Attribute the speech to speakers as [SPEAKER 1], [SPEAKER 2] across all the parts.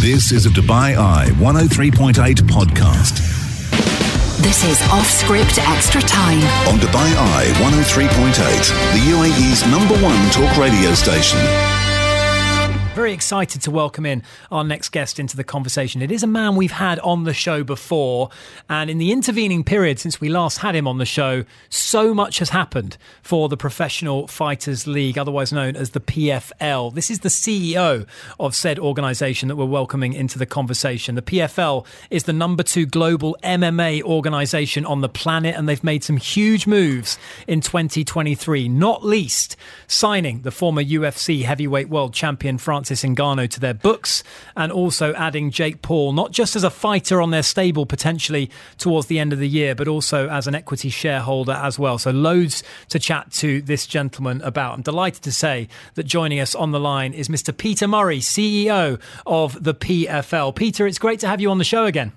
[SPEAKER 1] This is a Dubai Eye 103.8 podcast.
[SPEAKER 2] This is Off Script Extra Time.
[SPEAKER 1] On Dubai Eye 103.8, the UAE's number one talk radio station.
[SPEAKER 3] Very excited to welcome in our next guest into the conversation. It is a man we've had on the show before, and in the intervening period since we last had him on the show, so much has happened for the Professional Fighters League, otherwise known as the PFL. This is the CEO of said organisation that we're welcoming into the conversation. The PFL is the number two global MMA organisation on the planet, and they've made some huge moves in 2023, not least signing the former UFC heavyweight world champion Francis Francis Ngannou to their books and also adding Jake Paul, not just as a fighter on their stable potentially towards the end of the year, but also as an equity shareholder as well. So loads to chat to this gentleman about. I'm delighted to say that joining us on the line is Mr. Peter Murray, CEO of the PFL. Peter, it's great to have you on the show again.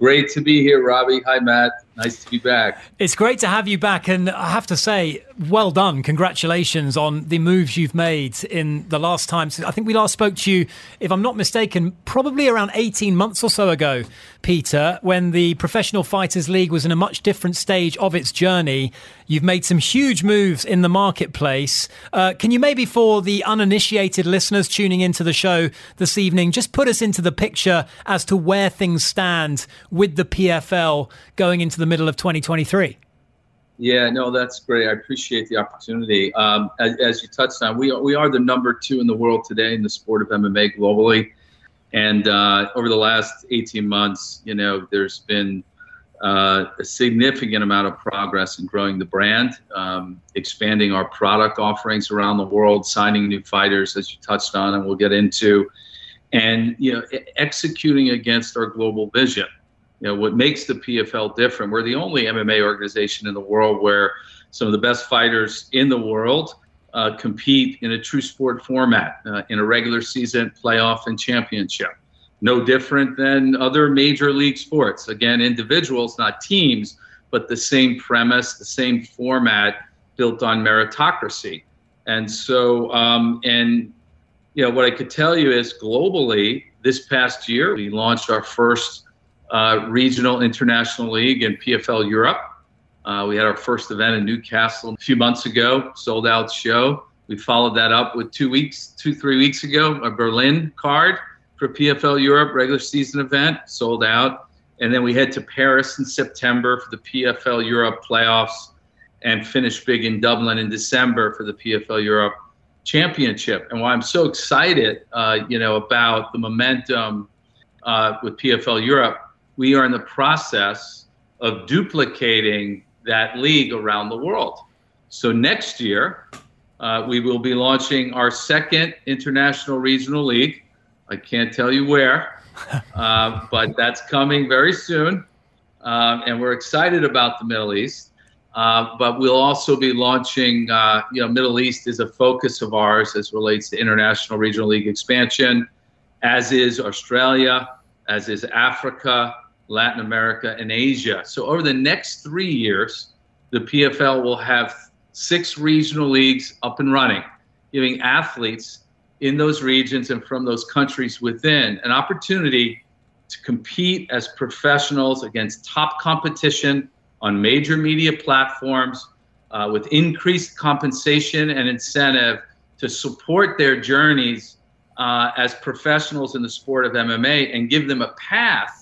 [SPEAKER 4] Great to be here, Robbie. Hi, Matt. Nice to be back.
[SPEAKER 3] It's great to have you back. And I have to say, well done. Congratulations on the moves you've made in the last time. I think we last spoke to you, if I'm not mistaken, probably around 18 months or so ago, Peter, when the Professional Fighters League was in a much different stage of its journey. You've made some huge moves in the marketplace. Uh, can you maybe, for the uninitiated listeners tuning into the show this evening, just put us into the picture as to where things stand with the PFL going into the middle of 2023?
[SPEAKER 4] Yeah, no, that's great. I appreciate the opportunity. Um, as, as, you touched on, we are, we are the number two in the world today in the sport of MMA globally. And uh, over the last 18 months, you know, there's been uh, a significant amount of progress in growing the brand, um, expanding our product offerings around the world, signing new fighters, as you touched on, and we'll get into, and you know, executing against our global vision you know what makes the PFL different. We're the only MMA organization in the world where some of the best fighters in the world uh, compete in a true sport format uh, in a regular season, playoff, and championship. No different than other major league sports. Again, individuals, not teams, but the same premise, the same format built on meritocracy. And so, um, and you know, what I could tell you is globally, this past year, we launched our first uh, regional international league in PFL Europe. Uh, we had our first event in Newcastle a few months ago, sold out show. We followed that up with two weeks, two, three weeks ago, a Berlin card for PFL Europe regular season event, sold out. And then we head to Paris in September for the PFL Europe playoffs and finish big in Dublin in December for the PFL Europe championship. And why I'm so excited, uh, you know, about the momentum uh, with PFL Europe we are in the process of duplicating that league around the world. So next year, uh, we will be launching our second international regional league. I can't tell you where, uh, but that's coming very soon. Um, and we're excited about the Middle East. Uh, but we'll also be launching, uh, you know, Middle East is a focus of ours as relates to international regional league expansion, as is Australia, as is Africa, Latin America, and Asia. So over the next three years, the PFL will have six regional leagues up and running, giving athletes in those regions and from those countries within an opportunity to compete as professionals against top competition on major media platforms uh, with increased compensation and incentive to support their journeys uh, as professionals in the sport of MMA and give them a path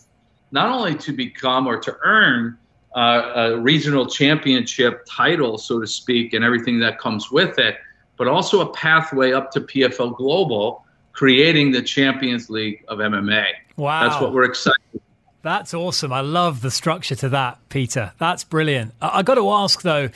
[SPEAKER 4] not only to become or to earn uh, a regional championship title, so to speak, and everything that comes with it, but also a pathway up to PFL Global, creating the Champions League of MMA.
[SPEAKER 3] Wow.
[SPEAKER 4] That's what we're excited
[SPEAKER 3] That's awesome. I love the structure to that, Peter. That's brilliant. I, I got to ask, though,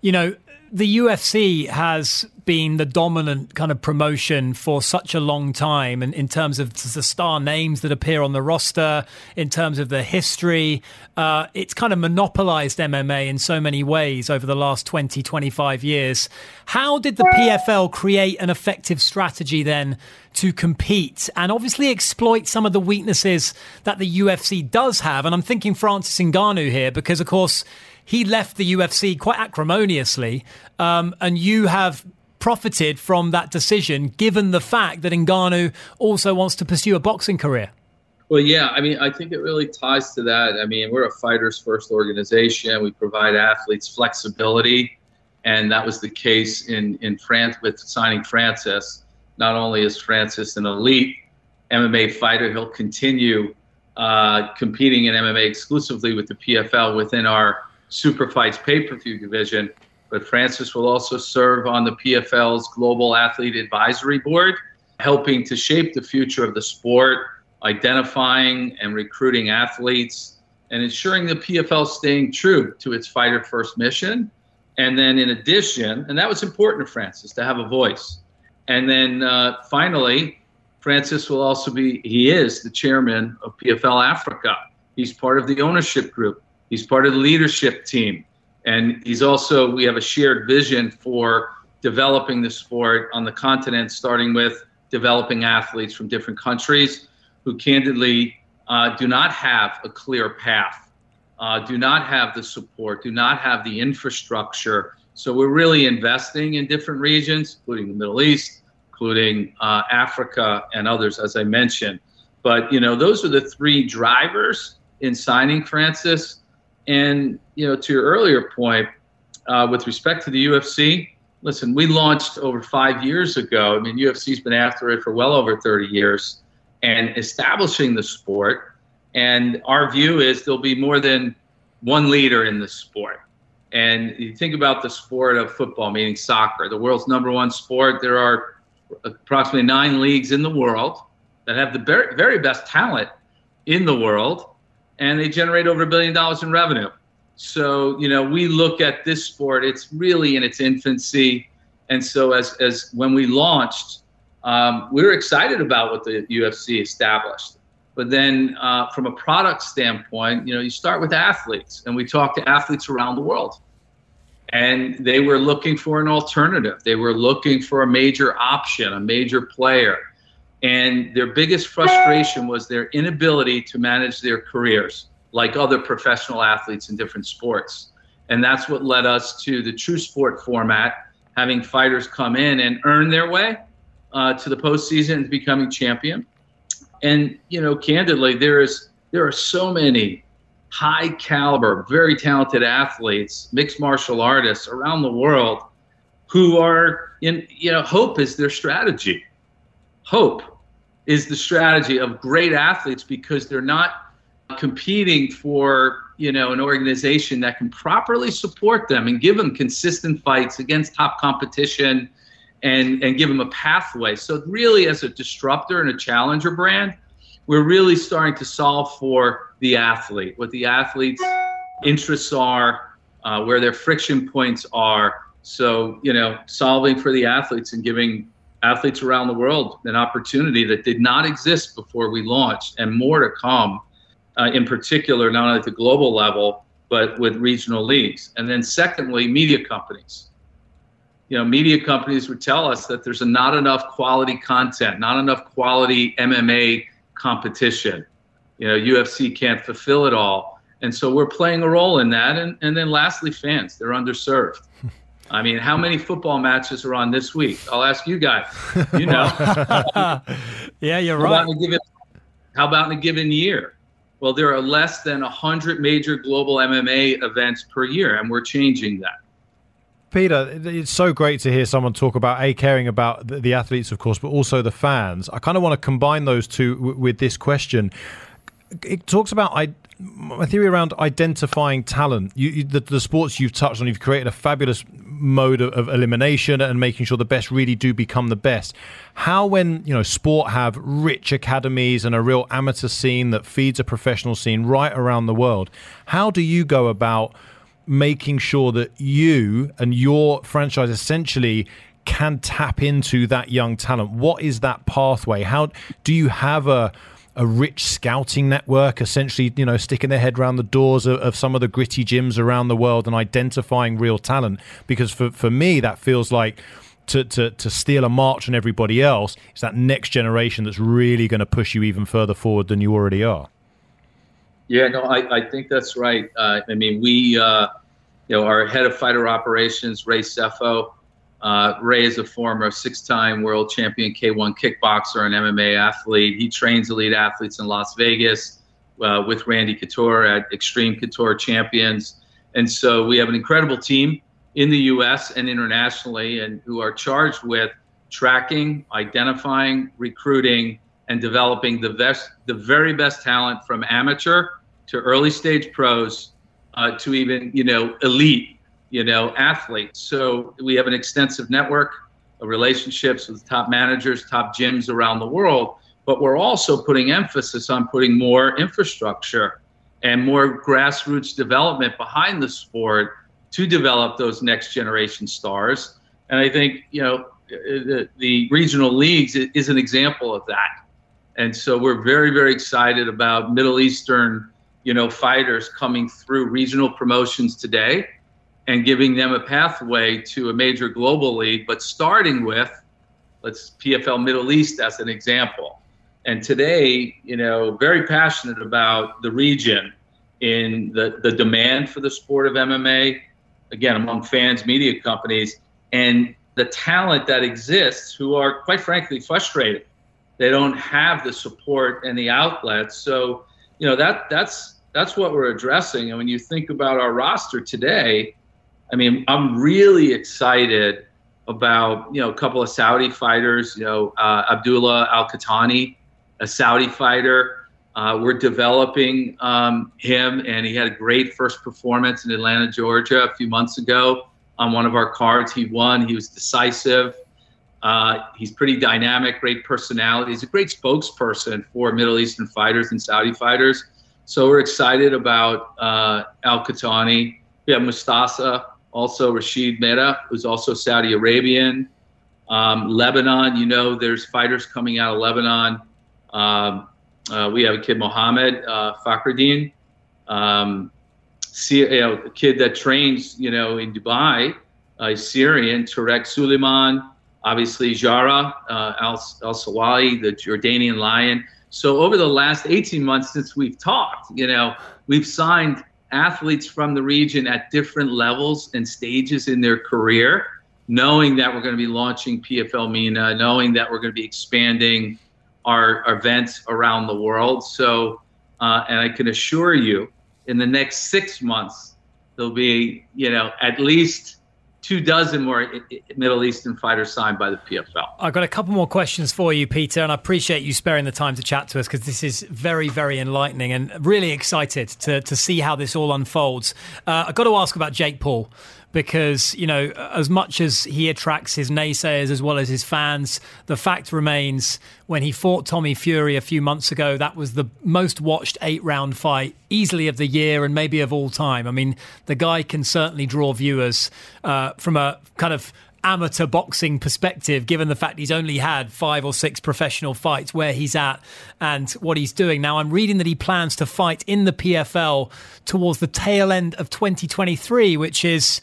[SPEAKER 3] you know, the UFC has been the dominant kind of promotion for such a long time and in terms of the star names that appear on the roster in terms of the history uh, it's kind of monopolized mma in so many ways over the last 20 25 years. How did the pfl create an effective strategy then to compete and obviously exploit some of the weaknesses that the ufc does have? And i'm thinking francis ngannou here because of course he left the UFC quite acrimoniously, um, and you have profited from that decision, given the fact that Ngannou also wants to pursue a boxing career?
[SPEAKER 4] Well, yeah, I mean, I think it really ties to that. I mean, we're a fighters first organization. We provide athletes flexibility, and that was the case in in France with signing Francis. Not only is Francis an elite MMA fighter, he'll continue uh, competing in MMA exclusively with the PFL within our Super Fights pay per view division. But Francis will also serve on the PFL's Global Athlete Advisory Board, helping to shape the future of the sport, identifying and recruiting athletes, and ensuring the PFL staying true to its fighter first mission. And then, in addition, and that was important to Francis to have a voice. And then uh, finally, Francis will also be, he is the chairman of PFL Africa. He's part of the ownership group, he's part of the leadership team. And he's also, we have a shared vision for developing the sport on the continent, starting with developing athletes from different countries who candidly uh, do not have a clear path, uh, do not have the support, do not have the infrastructure. So we're really investing in different regions, including the Middle East, including uh, Africa and others, as I mentioned. But you know, those are the three drivers in signing Francis. And you know, to your earlier point, uh, with respect to the UFC, listen, we launched over five years ago. I mean, UFC's been after it for well over 30 years, and establishing the sport. And our view is there'll be more than one leader in the sport. And you think about the sport of football, meaning soccer, the world's number one sport. There are approximately nine leagues in the world that have the very, very best talent in the world, and they generate over a billion dollars in revenue. So, you know, we look at this sport, it's really in its infancy. And so, as, as when we launched, um, we were excited about what the UFC established. But then, uh, from a product standpoint, you know, you start with athletes, and we talk to athletes around the world and they were looking for an alternative. They were looking for a major option, a major player. And their biggest frustration was their inability to manage their careers like other professional athletes in different sports. And that's what led us to the true sport format, having fighters come in and earn their way uh, to the postseason and becoming champion. And, you know, candidly, there is there are so many high caliber, very talented athletes, mixed martial artists around the world who are in, you know, hope is their strategy. Hope is the strategy of great athletes because they're not competing for, you know, an organization that can properly support them and give them consistent fights against top competition and, and give them a pathway. So really as a disruptor and a challenger brand, we're really starting to solve for the athlete, what the athlete's interests are, uh, where their friction points are. So, you know, solving for the athletes and giving athletes around the world an opportunity that did not exist before we launched and more to come, uh, in particular, not only at the global level, but with regional leagues. And then, secondly, media companies. You know, media companies would tell us that there's not enough quality content, not enough quality MMA competition. You know, UFC can't fulfill it all. And so we're playing a role in that. And, and then lastly, fans, they're underserved. I mean, how many football matches are on this week? I'll ask you guys. You know.
[SPEAKER 3] yeah, you're
[SPEAKER 4] how
[SPEAKER 3] right.
[SPEAKER 4] About given, how about in a given year? Well, there are less than 100 major global MMA events per year, and we're changing that.
[SPEAKER 5] Peter, it's so great to hear someone talk about a caring about the athletes, of course, but also the fans. I kind of want to combine those two w- with this question. It talks about I, my theory around identifying talent. You, you, the, the, sports you've touched on, you've created a fabulous mode of, of, elimination and making sure the best really do become the best. How, when you know sport have rich academies and a real amateur scene that feeds a professional scene right around the world, how do you go about making sure that you and your franchise essentially can tap into that young talent? What is that pathway? How do you have a a rich scouting network, essentially, you know, sticking their head around the doors of, of, some of the gritty gyms around the world and identifying real talent. Because for, for me, that feels like to, to, to steal a march on everybody else, it's that next generation that's really going to push you even further forward than you already are.
[SPEAKER 4] Yeah, no, I, I think that's right. Uh, I mean, we, uh, you know, our head of fighter operations, Ray Sefo, Uh, Ray is a former six-time world champion K1 kickboxer and MMA athlete. He trains elite athletes in Las Vegas uh, with Randy Couture at Xtreme Couture Champions. And so we have an incredible team in the U.S. and internationally, and who are charged with tracking, identifying, recruiting, and developing the best, the very best talent from amateur to early stage pros uh, to even you know elite you know athletes. So we have an extensive network of relationships with top managers, top gyms around the world. But we're also putting emphasis on putting more infrastructure and more grassroots development behind the sport to develop those next generation stars. And I think you know the, the regional leagues is an example of that. And so we're very very excited about Middle Eastern you know, fighters coming through regional promotions today and giving them a pathway to a major global league, but starting with, let's PFL Middle East as an example. And today, you know, very passionate about the region in the, the demand for the sport of MMA, again, among fans, media companies, and the talent that exists who are, quite frankly, frustrated. They don't have the support and the outlets. So, you know that that's that's what we're addressing. And when you think about our roster today, I mean, I'm really excited about you know a couple of Saudi fighters. You know, uh, Abdullah Al Qahtani, a Saudi fighter. Uh, we're developing um, him, and he had a great first performance in Atlanta, Georgia, a few months ago on one of our cards. He won. He was decisive. Uh, he's pretty dynamic, great personality. He's a great spokesperson for Middle Eastern fighters and Saudi fighters. So we're excited about uh, Al Qahtani. We have Mustasa, also Rashid Mehta, who's also Saudi Arabian. Um, Lebanon, you know, there's fighters coming out of Lebanon. Um, uh, we have a kid, Mohammed uh, Fakhreddine, um, you know, a kid that trains, you know, in Dubai, uh, Syrian, Tarek Suleiman, obviously Jarrah, uh, Al, Al Silawi, the Jordanian Lion. So over the last 18 months since we've talked, you know, we've signed athletes from the region at different levels and stages in their career, knowing that we're going to be launching PFL MENA, knowing that we're going to be expanding our, our events around the world. So, uh, and I can assure you, in the next six months, there'll be, you know, at least two dozen more Middle Eastern fighters signed by the PFL.
[SPEAKER 3] I've got a couple more questions for you, Peter, and I appreciate you sparing the time to chat to us because this is very, very enlightening and really excited to, to see how this all unfolds. Uh, I've got to ask about Jake Paul because, you know, as much as he attracts his naysayers as well as his fans, the fact remains when he fought Tommy Fury a few months ago, that was the most watched eight round fight easily of the year and maybe of all time. I mean, the guy can certainly draw viewers uh, from a kind of amateur boxing perspective, given the fact he's only had five or six professional fights, where he's at and what he's doing. Now, I'm reading that he plans to fight in the PFL towards the tail end of 2023, which is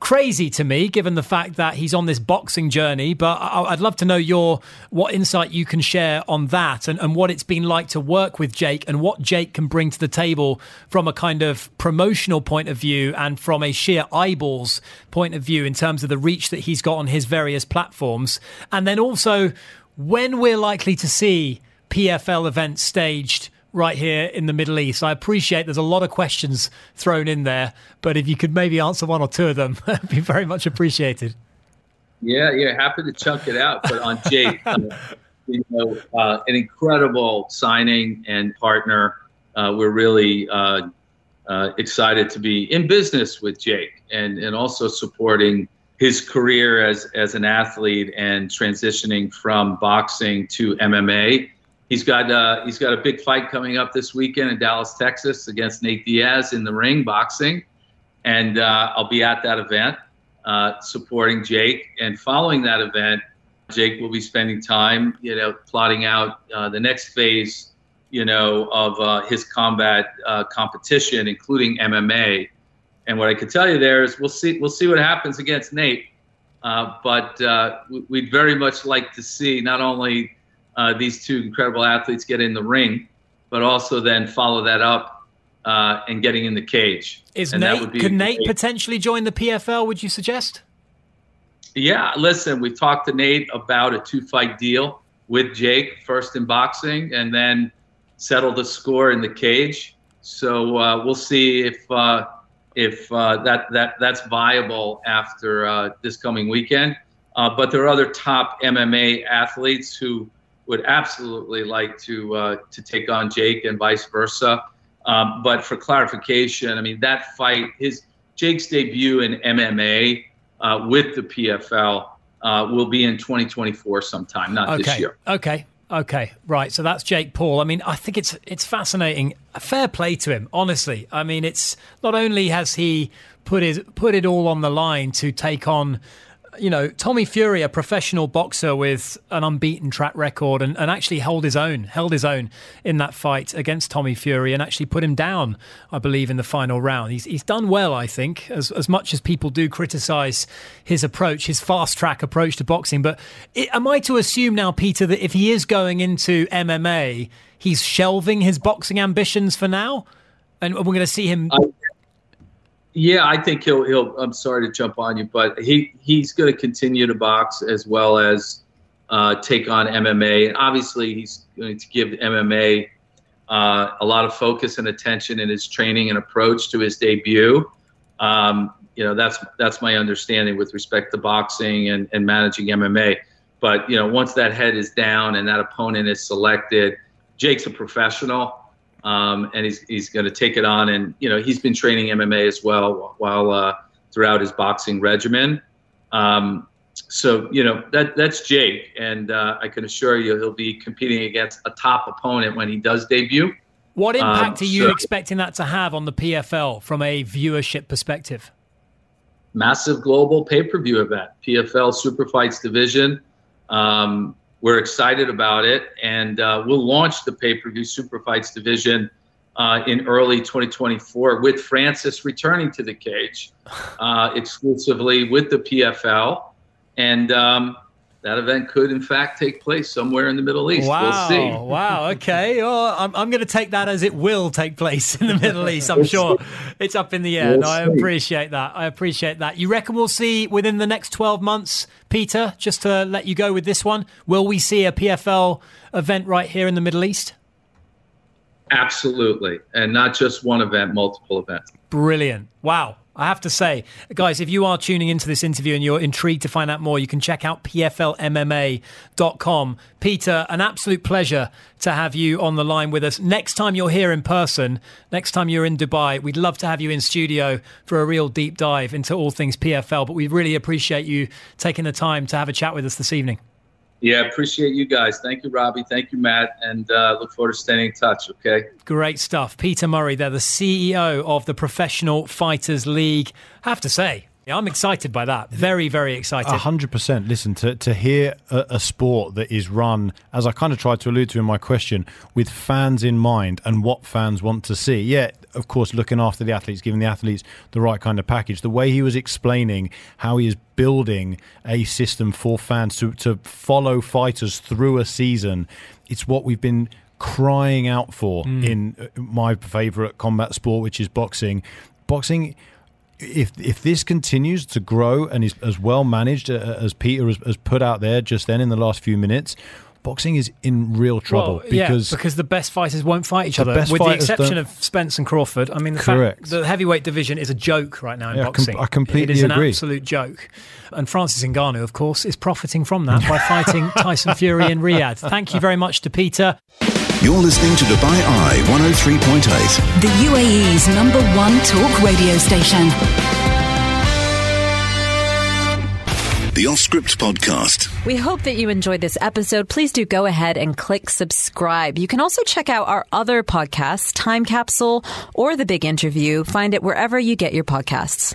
[SPEAKER 3] crazy to me, given the fact that he's on this boxing journey. But I'd love to know your what insight you can share on that and, and what it's been like to work with Jake and what Jake can bring to the table from a kind of promotional point of view and from a sheer eyeballs point of view in terms of the reach that he's got on his various platforms. And then also when we're likely to see PFL events staged right here in the Middle East. I appreciate there's a lot of questions thrown in there, but if you could maybe answer one or two of them, it'd be very much appreciated.
[SPEAKER 4] Yeah, yeah, happy to chunk it out. But on Jake, you know, uh, an incredible signing and partner. Uh, we're really uh, uh, excited to be in business with Jake and and also supporting his career as as an athlete and transitioning from boxing to MMA He's got uh, he's got a big fight coming up this weekend in Dallas, Texas, against Nate Diaz in the ring boxing, and uh, I'll be at that event uh, supporting Jake. And following that event, Jake will be spending time, you know, plotting out uh, the next phase, you know, of uh, his combat uh, competition, including MMA. And what I can tell you there is we'll see we'll see what happens against Nate, but we'd very much like to see not only uh, these two incredible athletes get in the ring, but also then follow that up uh, and getting in the cage.
[SPEAKER 3] Is and Nate, could Nate potentially join the PFL? Would you suggest?
[SPEAKER 4] Yeah, listen, we talked to Nate about a two fight deal with Jake, first in boxing, and then settle the score in the cage. So uh, we'll see if uh, if uh, that that that's viable after uh, this coming weekend. Uh, but there are other top MMA athletes who would absolutely like to uh, to take on Jake and vice versa. Um, but for clarification, I mean that fight, his Jake's debut in MMA uh, with the PFL uh, will be in 2024 sometime, not
[SPEAKER 3] okay.
[SPEAKER 4] this year.
[SPEAKER 3] Okay. Okay, right. So that's Jake Paul. I mean, I think it's it's fascinating. Fair play to him, honestly. I mean, it's not only has he put his put it all on the line to take on you know, Tommy Fury, a professional boxer with an unbeaten track record, and, and actually held his own, held his own in that fight against Tommy Fury, and actually put him down, I believe, in the final round. He's he's done well, I think, as as much as people do criticise his approach, his fast track approach to boxing. But it, am I to assume now, Peter, that if he is going into MMA, he's shelving his boxing ambitions for now, and we're going to see him?
[SPEAKER 4] I- yeah, I think he'll he'll. I'm sorry to jump on you, but he he's going to continue to box as well as uh, take on MMA, obviously he's going to give MMA uh, a lot of focus and attention in his training and approach to his debut. Um, you know, that's that's my understanding with respect to boxing and, and managing MMA. But you know, once that head is down and that opponent is selected, Jake's a professional um, and he's he's going to take it on. And you know, he's been training MMA as well while uh, throughout his boxing regimen. Um, so you know that that's Jake, and uh, I can assure you he'll be competing against a top opponent when he does debut.
[SPEAKER 3] What impact
[SPEAKER 4] Um,
[SPEAKER 3] are you
[SPEAKER 4] so-
[SPEAKER 3] expecting that to have on the PFL from a viewership perspective?
[SPEAKER 4] massive global pay-per-view event, PFL Super Fights division. Um, we're excited about it, and uh, we'll launch the pay-per-view Super Fights division uh, in early 2024 with Francis returning to the cage uh, exclusively with the PFL, and um, that event could in fact take place somewhere in the Middle East.
[SPEAKER 3] Wow!
[SPEAKER 4] We'll see.
[SPEAKER 3] Wow! Okay, oh, I'm I'm going to take that as it will take place in the Middle East. I'm sure it's up in the air.
[SPEAKER 4] We'll
[SPEAKER 3] no, I appreciate that. I appreciate that. You reckon we'll see within the next 12 months, Peter? Just to let you go with this one, will we see a PFL event right here in the Middle East?
[SPEAKER 4] Absolutely, and not just one event, multiple events.
[SPEAKER 3] Brilliant. Wow. I have to say, guys, if you are tuning into this interview and you're intrigued to find out more, you can check out pflmma.com. Peter, an absolute pleasure to have you on the line with us. Next time you're here in person, next time you're in Dubai, we'd love to have you in studio for a real deep dive into all things PFL. But we really appreciate you taking the time to have a chat with us this evening.
[SPEAKER 4] Yeah, appreciate you guys. Thank you, Robbie. Thank you, Matt, and uh, look forward to staying in touch. Okay.
[SPEAKER 3] Great stuff. Peter Murray, they're the CEO of the Professional Fighters League. have to say, yeah, I'm excited by that. Very, very excited.
[SPEAKER 5] A hundred percent. Listen to to hear a, a sport that is run, as I kind of tried to allude to in my question, with fans in mind and what fans want to see. Yeah, of course, looking after the athletes, giving the athletes the right kind of package. The way he was explaining how he is building a system for fans to to follow fighters through a season, it's what we've been crying out for in uh, my favorite combat sport, which is boxing. Boxing if if this continues to grow and is as well managed uh, as Peter has, has put out there just then in the last few minutes, boxing is in real trouble
[SPEAKER 3] Well, yeah,
[SPEAKER 5] because
[SPEAKER 3] because the best fighters won't fight each other, with the exception of Spence and Crawford. I mean, the,
[SPEAKER 5] Correct.
[SPEAKER 3] Fact, the heavyweight division is a joke right now in
[SPEAKER 5] Yeah, I com-
[SPEAKER 3] boxing.
[SPEAKER 5] I completely agree.
[SPEAKER 3] It is an absolute joke. And Francis Ngannou, of course, is profiting from that by fighting Tyson Fury in Riyadh. Thank you very much to Peter.
[SPEAKER 1] You're listening to Dubai Eye 103.8.
[SPEAKER 2] The UAE's number one talk radio station.
[SPEAKER 1] The Off Script Podcast.
[SPEAKER 6] We hope that you enjoyed this episode. Please do go ahead and click subscribe. You can also check out our other podcasts, Time Capsule or The Big Interview. Find it wherever you get your podcasts.